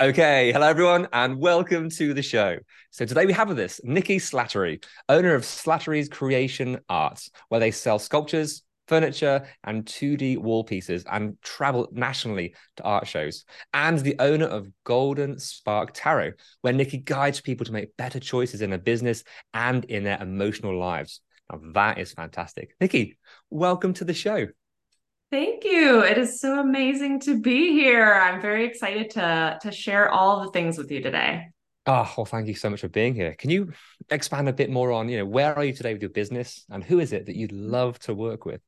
Okay, hello everyone, and welcome to the show. So today we have with us Nikki Slattery, owner of Slattery's Creation Arts, where they sell sculptures, furniture, and 2D wall pieces, and travel nationally to art shows. And the owner of Golden Spark Tarot, where Nikki guides people to make better choices in their business and in their emotional lives. Now that is fantastic. Nikki, welcome to the show. Thank you. It is so amazing to be here. I'm very excited to to share all the things with you today. Oh, well, thank you so much for being here. Can you expand a bit more on, you know, where are you today with your business and who is it that you'd love to work with?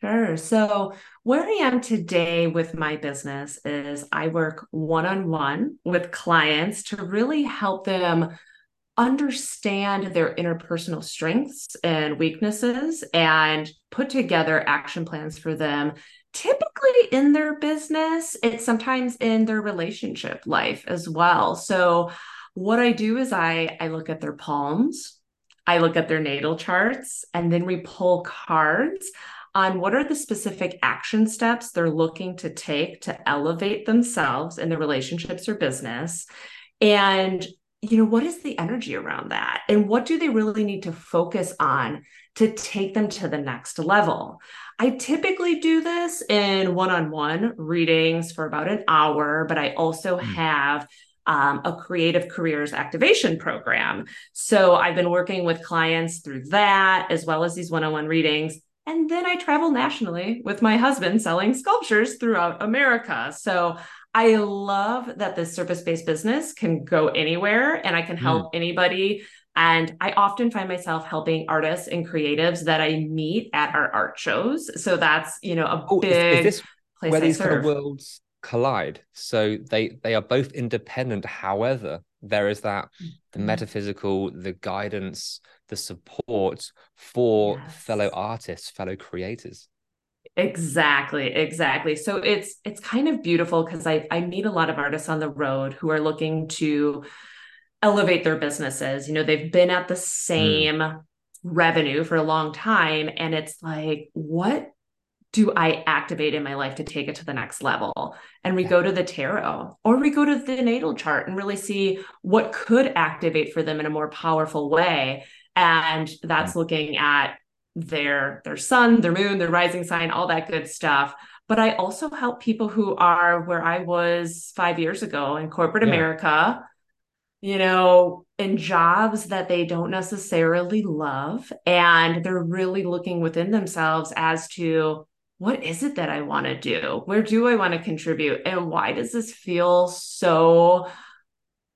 Sure. So, where I am today with my business is I work one on one with clients to really help them understand their interpersonal strengths and weaknesses and put together action plans for them. Typically in their business, it's sometimes in their relationship life as well. So, what I do is I, I look at their palms, I look at their natal charts, and then we pull cards on what are the specific action steps they're looking to take to elevate themselves in their relationships or business. And, you know, what is the energy around that? And what do they really need to focus on to take them to the next level? I typically do this in one on one readings for about an hour, but I also Mm. have um, a creative careers activation program. So I've been working with clients through that, as well as these one on one readings. And then I travel nationally with my husband selling sculptures throughout America. So I love that this service based business can go anywhere and I can help anybody. And I often find myself helping artists and creatives that I meet at our art shows. So that's, you know, a Oh, big is this place where I these kind of worlds collide? So they they are both independent. However, there is that the Mhm. metaphysical, the guidance, the support for Yes. fellow artists, fellow creators. Exactly, exactly. So it's it's kind of beautiful because I I meet a lot of artists on the road who are looking to elevate their businesses. You know, they've been at the mm. same revenue for a long time and it's like what do I activate in my life to take it to the next level? And we Yeah. go to the tarot or we go to the natal chart and really see what could activate for them in a more powerful way. And that's looking at their their sun, their moon, their rising sign, all that good stuff. But I also help people who are where I was 5 years ago in corporate Yeah. America, you know, in jobs that they don't necessarily love and they're really looking within themselves as to what is it that I want to do? Where do I want to contribute? And why does this feel so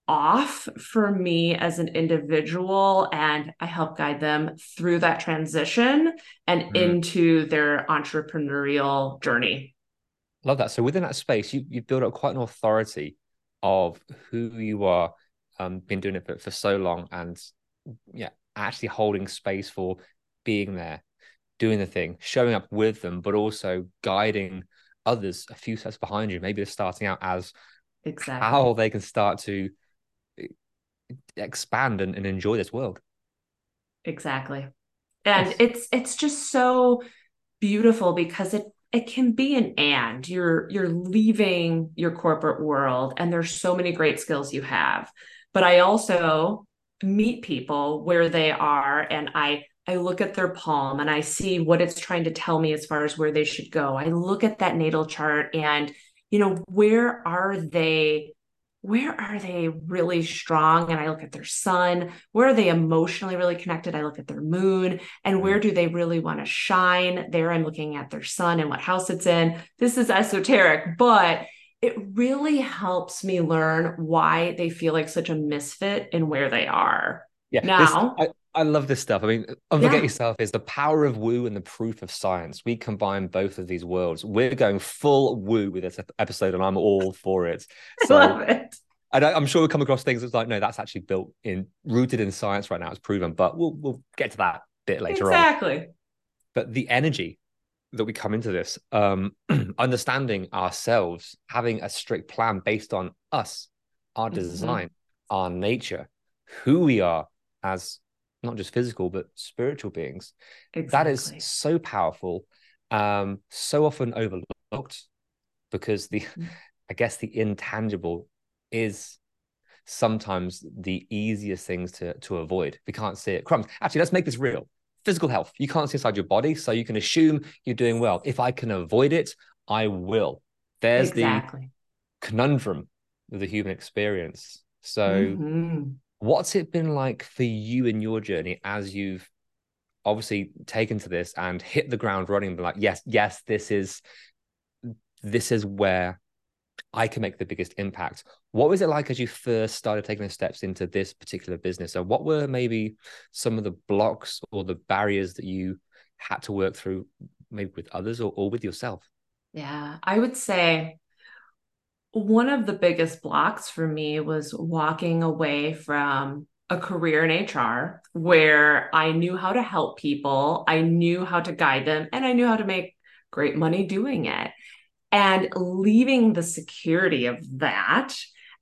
off for me as an individual? And I help guide them through that transition and Mm. into their entrepreneurial journey. Love that. So within that space, you you've built up quite an authority of who you are, um, been doing it for, for so long, and yeah, actually holding space for being there, doing the thing, showing up with them, but also guiding others a few steps behind you. Maybe they're starting out as Exactly. how they can start to expand and, and enjoy this world. Exactly. And Yes. it's it's just so beautiful because it it can be an and you're you're leaving your corporate world and there's so many great skills you have. But I also meet people where they are and I I look at their palm and I see what it's trying to tell me as far as where they should go. I look at that natal chart and, you know, where are they? Where are they really strong? And I look at their sun. Where are they emotionally really connected? I look at their moon. And where do they really want to shine? There I'm looking at their sun and what house it's in. This is esoteric, but it really helps me learn why they feel like such a misfit in where they are. Yeah. Now, this, I, love this stuff. I mean, Unforget yeah. Yourself is the power of woo and the proof of science. We combine both of these worlds. We're going full woo with this episode, and I'm all for it. So, I love it. And I, am sure we'll come across things that's like, no, that's actually built in, rooted in science right now. It's proven, but we'll we'll get to that bit later exactly. on. Exactly. But the energy that we come into this, um, understanding ourselves, having a strict plan based on us, our mm-hmm. design, mm-hmm. our nature, who we are as not just physical but spiritual beings. Exactly. That is so powerful, um, so often overlooked because the, mm-hmm. I guess, the intangible is sometimes the easiest things to to avoid. We can't see it. Crumbs. Actually, let's make this real physical health. You can't see inside your body, so you can assume you're doing well. If I can avoid it, I will. There's exactly. the conundrum of the human experience. So, mm-hmm. What's it been like for you in your journey as you've obviously taken to this and hit the ground running? Like, yes, yes, this is this is where I can make the biggest impact. What was it like as you first started taking the steps into this particular business? And what were maybe some of the blocks or the barriers that you had to work through, maybe with others or, or with yourself? Yeah, I would say one of the biggest blocks for me was walking away from a career in HR where I knew how to help people, I knew how to guide them, and I knew how to make great money doing it and leaving the security of that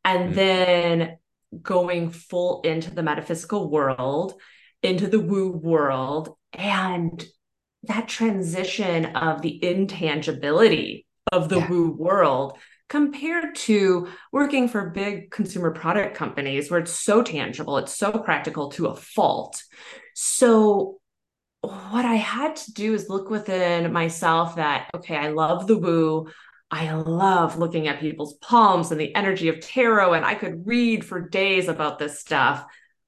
and mm-hmm. then going full into the metaphysical world into the woo world and that transition of the intangibility of the yeah. woo world compared to working for big consumer product companies where it's so tangible, it's so practical to a fault. So what I had to do is look within myself that, okay, I love the woo. I love looking at people's palms and the energy of tarot, and I could read for days about this stuff.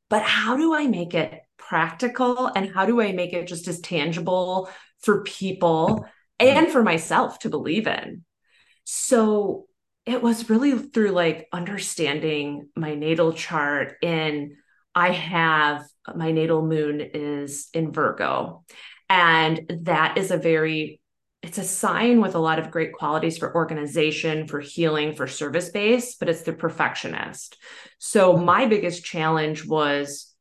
But how do I make it practical and how do I make it just as tangible for people and for myself to believe in? So it was really through like understanding my natal chart and I have my natal moon is in Virgo. And that is a very, it's a sign with a lot of great qualities for organization, for healing, for service base, but it's the perfectionist. So my biggest challenge was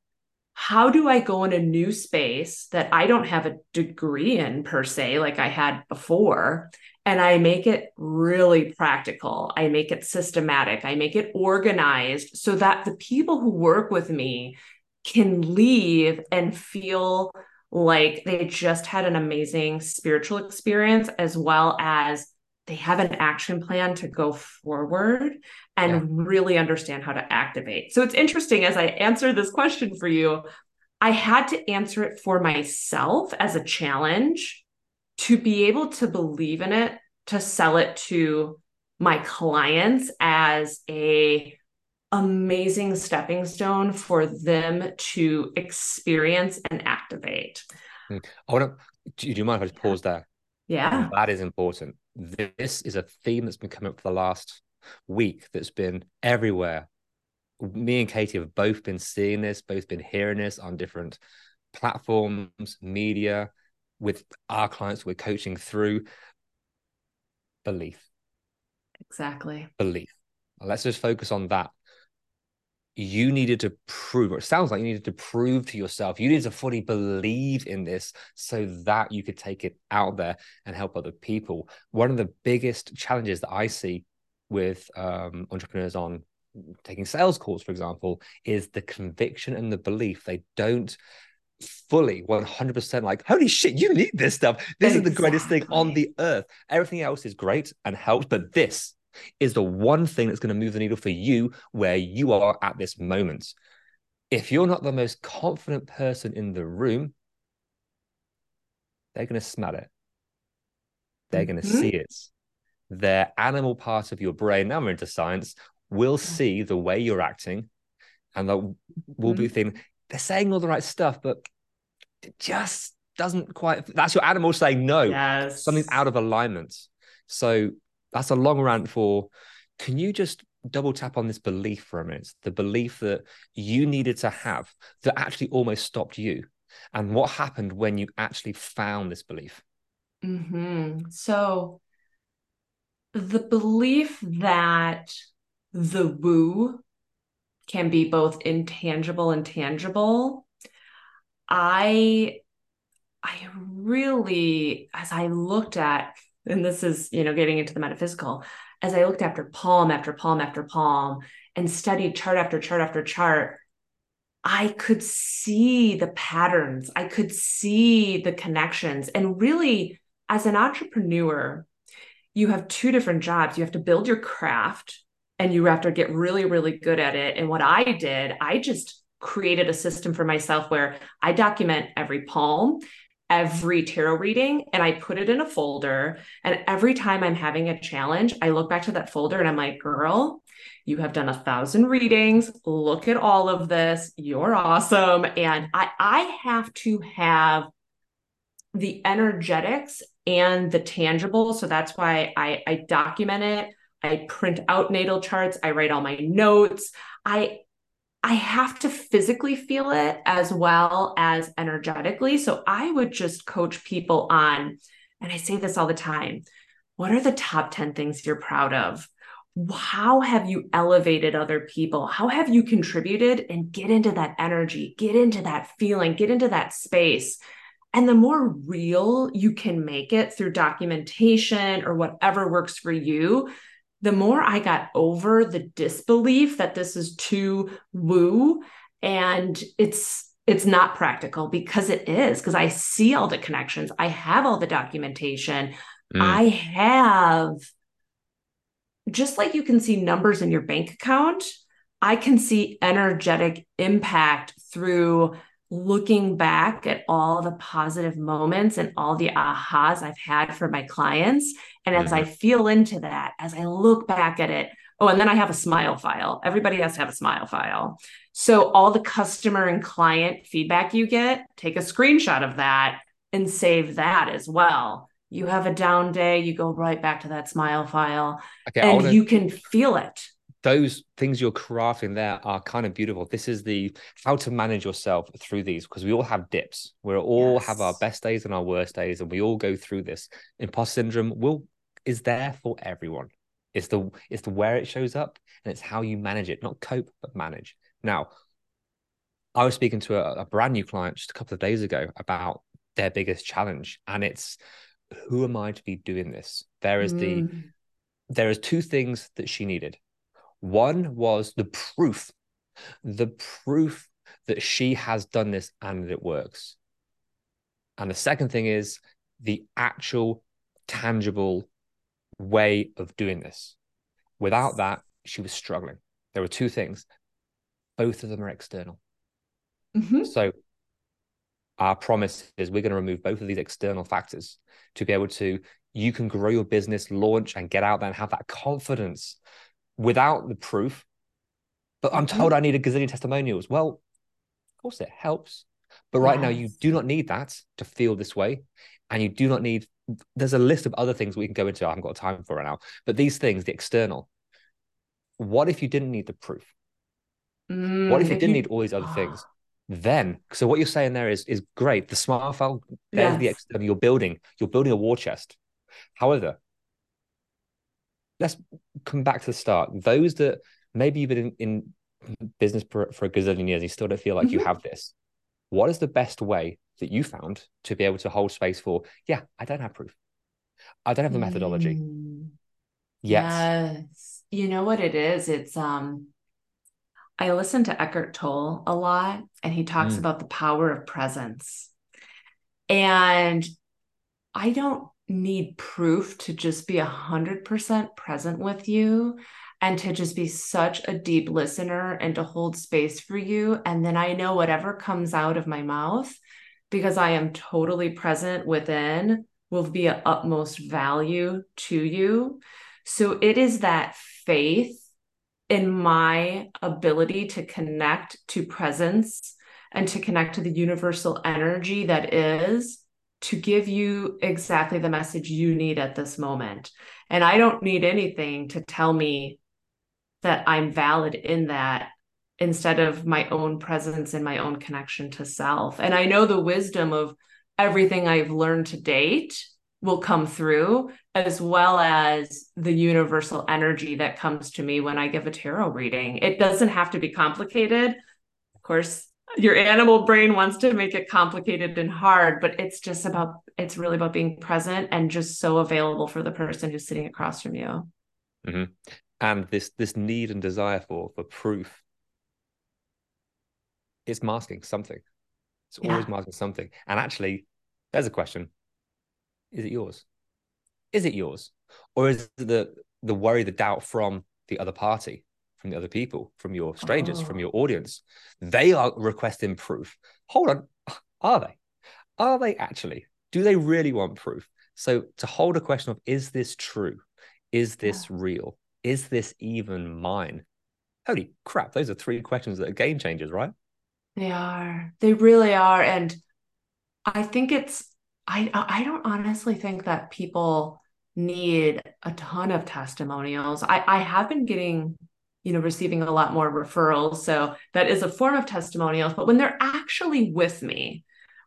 how do I go in a new space that I don't have a degree in per se, like I had before, and I make it really practical. I make it systematic. I make it organized so that the people who work with me can leave and feel like they just had an amazing spiritual experience as well as they have an action plan to go forward and yeah. really understand how to activate. So it's interesting as I answer this question for you, I had to answer it for myself as a challenge to be able to believe in it, to sell it to my clients as a amazing stepping stone for them to experience and activate. Hmm. I want to. Do you mind if I just pause there? Yeah, that is important. This is a theme that's been coming up for the last week. That's been everywhere. Me and Katie have both been seeing this, both been hearing this on different platforms, media, with our clients we're coaching through belief. Exactly. Belief. Let's just focus on that. You needed to prove, or it sounds like you needed to prove to yourself, you needed to fully believe in this so that you could take it out there and help other people. One of the biggest challenges that I see with um, entrepreneurs on taking sales calls, for example, is the conviction and the belief. They don't fully 100% like holy shit you need this stuff this exactly. is the greatest thing on the earth everything else is great and helps but this is the one thing that's going to move the needle for you where you are at this moment if you're not the most confident person in the room they're going to smell it. They're going to mm-hmm. see it. Their animal part of your brain, now we're into science, will see the way you're acting and they'll will be mm-hmm. thinking, they're saying all the right stuff, but it just doesn't quite. That's your animal saying no. Yes. Something's out of alignment. So that's a long rant for. Can you just double tap on this belief for a minute? The belief that you needed to have that actually almost stopped you. And what happened when you actually found this belief? hmm So the belief that the woo can be both intangible and tangible, I I really, as I looked at, and this is, you know, getting into the metaphysical, as I looked after palm after palm after palm and studied chart after chart after chart, I could see the patterns. I could see the connections. And really, as an entrepreneur, you have two different jobs. You have to build your craft and you have to get really, really good at it. And what I did, I just created a system for myself where I document every palm, every tarot reading, and I put it in a folder. And every time I'm having a challenge, I look back to that folder and I'm like, girl, you have done a thousand readings. Look at all of this. You're awesome. And I, I have to have the energetics and the tangible. So that's why I, I document it. I print out natal charts. I write all my notes. I I have to physically feel it as well as energetically. So I would just coach people on, and I say this all the time what are the top 10 things you're proud of? How have you elevated other people? How have you contributed? And get into that energy, get into that feeling, get into that space. And the more real you can make it through documentation or whatever works for you, the more I got over the disbelief that this is too woo and it's it's not practical because it is because I see all the connections. I have all the documentation. Mm. I have just like you can see numbers in your bank account, I can see energetic impact through looking back at all the positive moments and all the ahas I've had for my clients. And as I mm-hmm. feel into that, as I look back at it, oh, and then I have a smile file. Everybody has to have a smile file. So all the customer and client feedback you get, take a screenshot of that and save that as well. You have a down day, you go right back to that smile file Okay, and wanna- you can feel it. Those things you're crafting there are kind of beautiful. This is the how to manage yourself through these because we all have dips. We all have our best days and our worst days, and we all go through this. Imposter syndrome will is there for everyone. It's the it's the where it shows up and it's how you manage it, not cope but manage. Now, I was speaking to a, a brand new client just a couple of days ago about their biggest challenge, and it's who am I to be doing this? There is the Mm. there is two things that she needed. One was the proof, the proof that she has done this and that it works. And the second thing is the actual tangible way of doing this. Without that, she was struggling. There were two things. Both of them are external. Mhm. So our promise is we're going to remove both of these external factors to be able to you can grow your business, launch and get out there and have that confidence without the proof. But I'm told I need a gazillion testimonials. Well, of course it helps. But right now you do not need that to feel this way. And you do not need there's a list of other things we can go into. I haven't got time for right now. But these things, the external. What if you didn't need the proof? Mm, What if you didn't need all these other things? Then, so what you're saying there is is great. The smart file, there's the external. You're building, you're building a war chest. However, let's come back to the start. Those that maybe you've been in, in business for, for a gazillion years, you still don't feel like you Mhm. have this. What is the best way that you found to be able to hold space for? Yeah, I don't have proof. I don't have the methodology Mm, yet. Yes. You know what it is? It's um I listen to Eckhart Tolle a lot and he talks Mm. about the power of presence. And I don't need proof to just be a hundred percent present with you and to just be such a deep listener and to hold space for you. And then I know whatever comes out of my mouth, because I am totally present within will be of utmost value to you. So it is that faith in my ability to connect to presence and to connect to the universal energy that is to give you exactly the message you need at this moment. And I don't need anything to tell me that I'm valid in that instead of my own presence and my own connection to self. And I know the wisdom of everything I've learned to date will come through, as well as the universal energy that comes to me when I give a tarot reading. It doesn't have to be complicated. Of course, your animal brain wants to make it complicated and hard, but it's just about, it's really about being present and just so available for the person who's sitting across from you. Mm-hmm. And this this need and desire for for proof is masking something. It's yeah. always masking something. And actually, there's a question: Is it yours? Is it yours, or is it the the worry, the doubt from the other party, from the other people, from your strangers, oh. from your audience? They are requesting proof. Hold on, are they? Are they actually? Do they really want proof? So to hold a question of is this true? Is this yeah. real? Is this even mine? Holy crap, those are three questions that are game changers, right? They are. They really are. And I think it's I I don't honestly think that people need a ton of testimonials. I I have been getting you know receiving a lot more referrals. So that is a form of testimonials. But when they're actually with me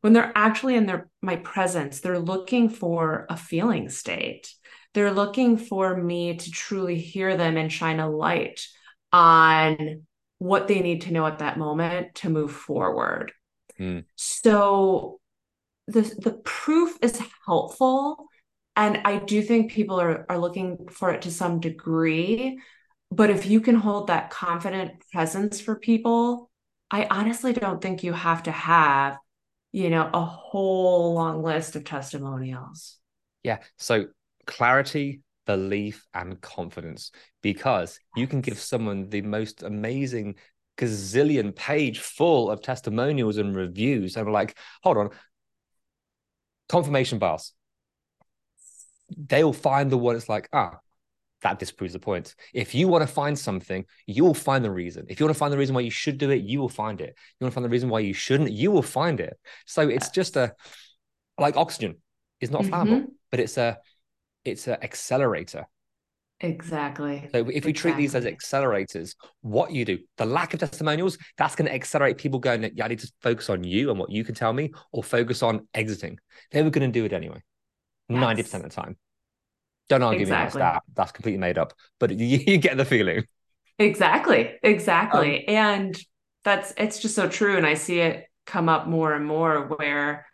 when they're actually in their my presence they're looking for a feeling state. They're looking for me to truly hear them and shine a light on what they need to know at that moment to move forward. Mm. So the the proof is helpful. And I do think people are are looking for it to some degree, but if you can hold that confident presence for people, I honestly don't think you have to have, you know, a whole long list of testimonials. Yeah. So clarity, belief and confidence because you can give someone the most amazing gazillion page full of testimonials and reviews and like hold on confirmation bias they'll find the one it's like ah that disproves the point if you want to find something you will find the reason if you want to find the reason why you should do it you will find it you want to find the reason why you shouldn't you will find it so it's just a like oxygen is not mm-hmm. flammable but it's a it's an accelerator. Exactly. So if we exactly. treat these as accelerators, what you do, the lack of testimonials, that's going to accelerate people going, yeah, I need to focus on you and what you can tell me, or focus on exiting. They were going to do it anyway, yes. 90% of the time. Don't argue exactly. me that. That's completely made up, but you, you get the feeling. Exactly. Exactly. Um, and that's, it's just so true. And I see it come up more and more where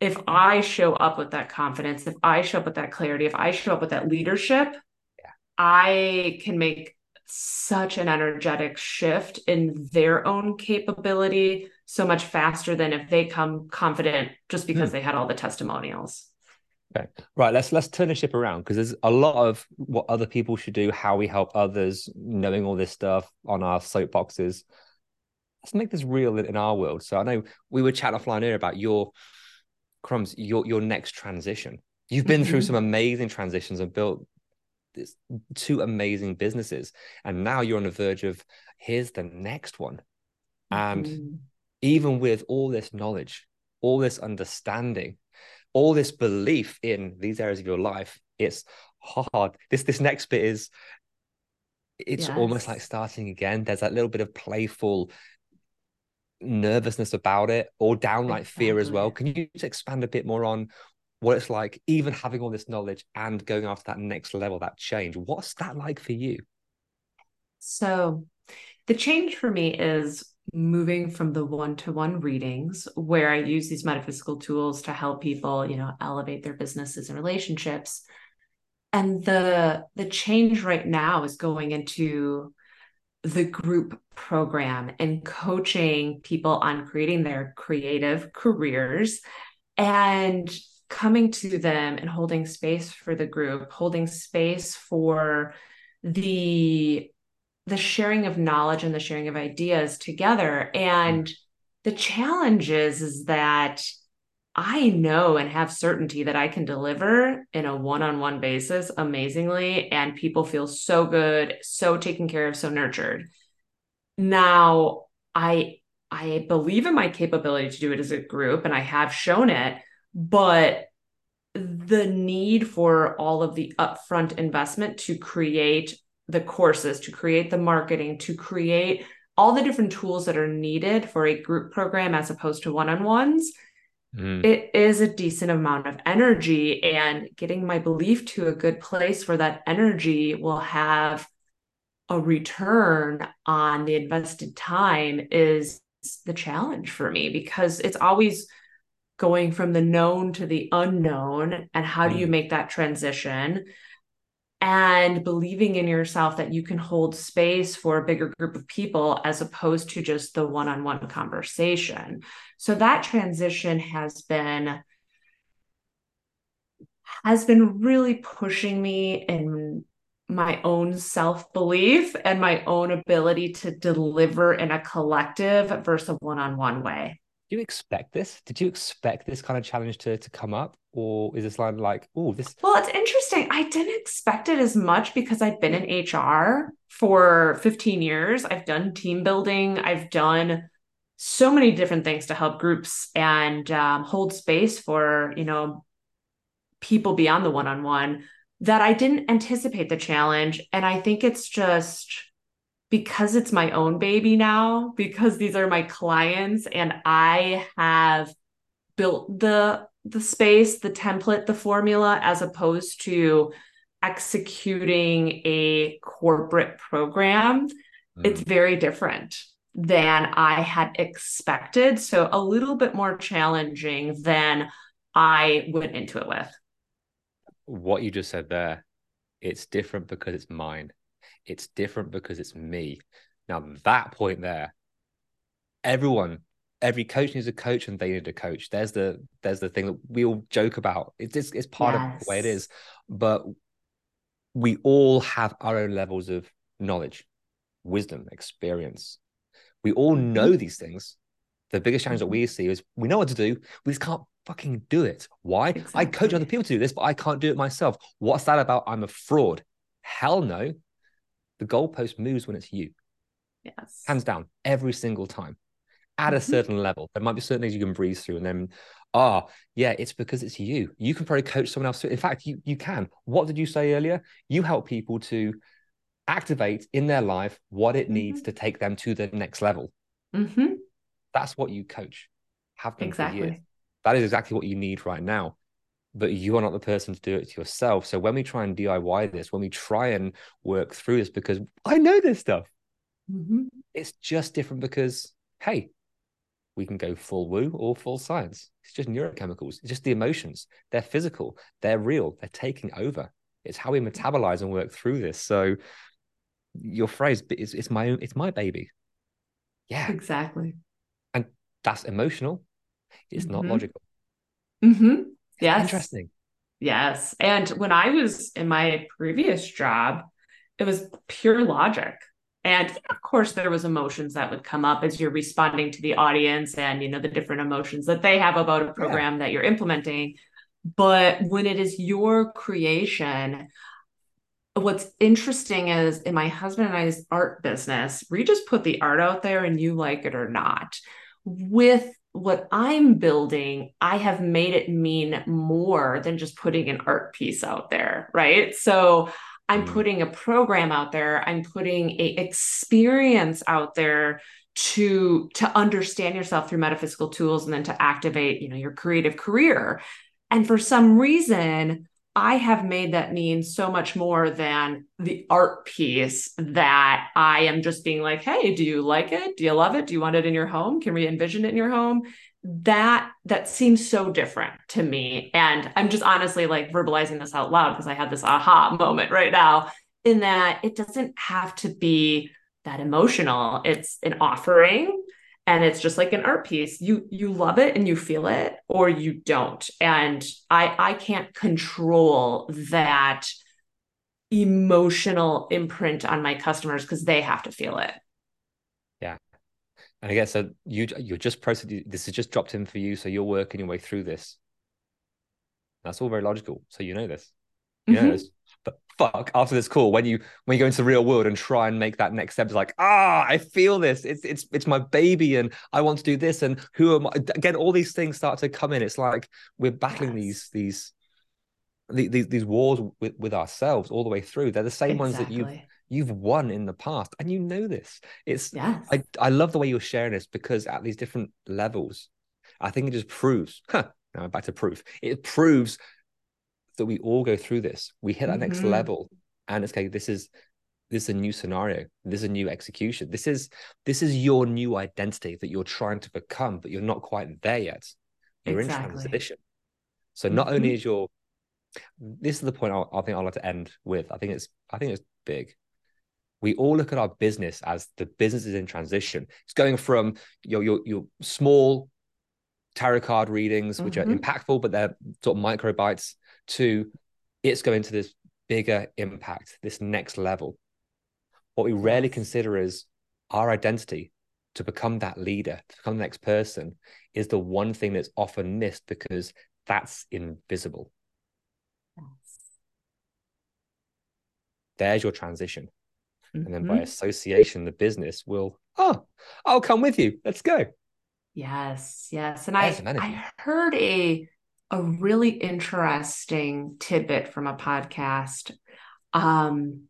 if I show up with that confidence, if I show up with that clarity, if I show up with that leadership, yeah. I can make such an energetic shift in their own capability so much faster than if they come confident just because mm. they had all the testimonials. Okay. Right. Let's let's turn the ship around because there's a lot of what other people should do, how we help others, knowing all this stuff on our soapboxes. Let's make this real in, in our world. So I know we were chatting offline here about your crumbs your your next transition you've been mm-hmm. through some amazing transitions and built this, two amazing businesses and now you're on the verge of here's the next one and mm-hmm. even with all this knowledge all this understanding all this belief in these areas of your life it's hard this this next bit is it's yes. almost like starting again there's that little bit of playful nervousness about it or downright exactly. fear as well. Can you just expand a bit more on what it's like, even having all this knowledge and going after that next level, that change? What's that like for you? So, the change for me is moving from the one-to-one readings where I use these metaphysical tools to help people, you know, elevate their businesses and relationships. And the the change right now is going into the group program and coaching people on creating their creative careers and coming to them and holding space for the group holding space for the the sharing of knowledge and the sharing of ideas together and mm. the challenge is, is that I know and have certainty that I can deliver in a one on one basis amazingly, and people feel so good, so taken care of, so nurtured. Now, I I believe in my capability to do it as a group, and I have shown it, but the need for all of the upfront investment to create the courses, to create the marketing, to create all the different tools that are needed for a group program as opposed to one on ones mm. it is a decent amount of energy and getting my belief to a good place where that energy will have a return on the invested time is the challenge for me because it's always going from the known to the unknown and how do you mm. make that transition and believing in yourself that you can hold space for a bigger group of people as opposed to just the one-on-one conversation. So that transition has been has been really pushing me in my own self-belief and my own ability to deliver in a collective versus a one-on-one way you expect this? Did you expect this kind of challenge to, to come up? Or is this line like, oh, this? Well, it's interesting. I didn't expect it as much because I've been in HR for 15 years. I've done team building, I've done so many different things to help groups and um, hold space for, you know, people beyond the one on one that I didn't anticipate the challenge. And I think it's just, because it's my own baby now, because these are my clients and I have built the the space, the template, the formula as opposed to executing a corporate program, mm. it's very different than I had expected. So a little bit more challenging than I went into it with. What you just said there, it's different because it's mine. It's different because it's me. Now, that point there, everyone, every coach needs a coach and they need a coach. There's the there's the thing that we all joke about. It's it's, it's part yes. of the way it is. But we all have our own levels of knowledge, wisdom, experience. We all mm-hmm. know these things. The biggest challenge that we mm-hmm. see is we know what to do, we just can't fucking do it. Why? Exactly. I coach other people to do this, but I can't do it myself. What's that about? I'm a fraud. Hell no the goalpost moves when it's you. Yes. Hands down, every single time. At mm-hmm. a certain level. There might be certain things you can breeze through, and then, ah, oh, yeah, it's because it's you. You can probably coach someone else. In fact, you you can. What did you say earlier? You help people to activate in their life what it mm-hmm. needs to take them to the next level. Mm-hmm. That's what you coach. Have been exactly. for years. That is exactly what you need right now but you are not the person to do it to yourself. So when we try and DIY this, when we try and work through this, because I know this stuff, mm-hmm. it's just different because, hey, we can go full woo or full science. It's just neurochemicals. It's just the emotions. They're physical. They're real. They're taking over. It's how we metabolize and work through this. So your phrase, it's, it's my own, it's my baby. Yeah, exactly. And that's emotional. It's mm-hmm. not logical. Mm-hmm. Yes. Interesting. Yes. And when I was in my previous job, it was pure logic. And of course, there was emotions that would come up as you're responding to the audience and, you know, the different emotions that they have about a program yeah. that you're implementing. But when it is your creation, what's interesting is in my husband and I's art business, we just put the art out there and you like it or not. With what I'm building, I have made it mean more than just putting an art piece out there, right? So I'm mm-hmm. putting a program out there, I'm putting a experience out there to to understand yourself through metaphysical tools and then to activate, you know, your creative career. And for some reason, I have made that mean so much more than the art piece that I am just being like, hey, do you like it? Do you love it? Do you want it in your home? Can we envision it in your home? That that seems so different to me. And I'm just honestly like verbalizing this out loud because I had this aha moment right now in that it doesn't have to be that emotional. It's an offering and it's just like an art piece you you love it and you feel it or you don't and i i can't control that emotional imprint on my customers because they have to feel it yeah And again, so you you're just processing. This is just dropped in for you, so you're working your way through this. That's all very logical. So you know this. You know Mhm. this. But fuck, after this call, when you when you go into the real world and try and make that next step, it's like, ah, I feel this. It's it's it's my baby, and I want to do this. And who am I? Again, all these things start to come in. It's like we're battling Yes. these these these these wars with, with ourselves all the way through. They're the same ones that you've you've won in the past, and you know this. It's Yes. I, I love the way you're sharing this because at these different levels, I think it just proves, huh, now back to proof. It proves that we all go through this. We hit that next Mhm. level and it's okay, this is this is a new scenario. This is a new execution. This is this is your new identity that you're trying to become, but you're not quite there yet. You're Exactly. in transition. So not only Mhm. is your this is the point I'll, I think I'd like to end with. I think it's I think it's big we all look at our business as the business is in transition. It's going from your your, your small tarot card readings, which are Mhm. impactful, but they're sort of micro bites, to it's going to this bigger impact, this next level. What we rarely consider is our identity to become that leader, to become the next person, is the one thing that's often missed because that's invisible. Yes. There's your transition. And then by Mhm. association, the business will, oh, I'll come with you. Let's go. Yes, yes. And There's I. I heard a a really interesting tidbit from a podcast. Um,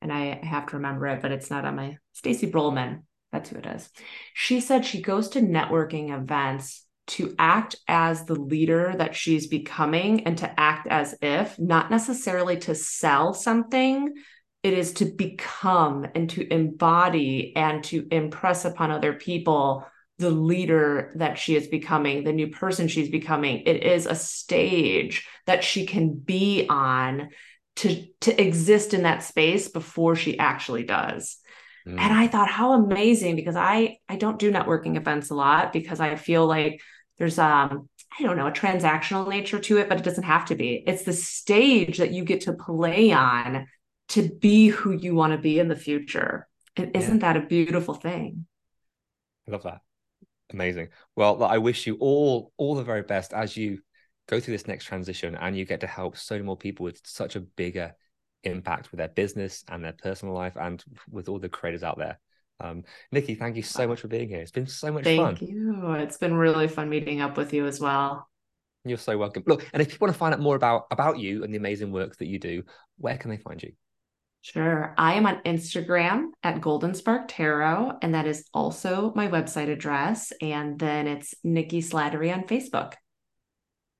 and I, have to remember it, but it's not on my Stacy Brolman. That's who it is. She said she goes to networking events to act as the leader that she's becoming and to act as if, not necessarily to sell something, it is to become and to embody and to impress upon other people the leader that she is becoming, the new person she's becoming. It is a stage that she can be on to to exist in that space before she actually does. Mm. And I thought how amazing because I I don't do networking events a lot because I feel like there's um I don't know a transactional nature to it, but it doesn't have to be. It's the stage that you get to play on to be who you want to be in the future. And Yeah. isn't that a beautiful thing? I love that. Amazing. Well, I wish you all all the very best as you go through this next transition and you get to help so many more people with such a bigger impact with their business and their personal life and with all the creators out there. Um, Nikki, thank you so much for being here. It's been so much Thank fun. Thank you. It's been really fun meeting up with you as well. You're so welcome. Look, and if people want to find out more about about you and the amazing work that you do, where can they find you? Sure. I am on Instagram at Golden Spark Tarot, and that is also my website address. And then it's Nikki Slattery on Facebook.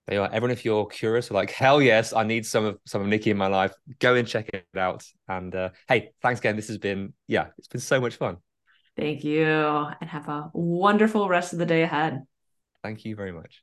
They are everyone. If you're curious, or like hell yes, I need some of some of Nikki in my life. Go and check it out. And uh, hey, thanks again. This has been yeah, it's been so much fun. Thank you, and have a wonderful rest of the day ahead. Thank you very much.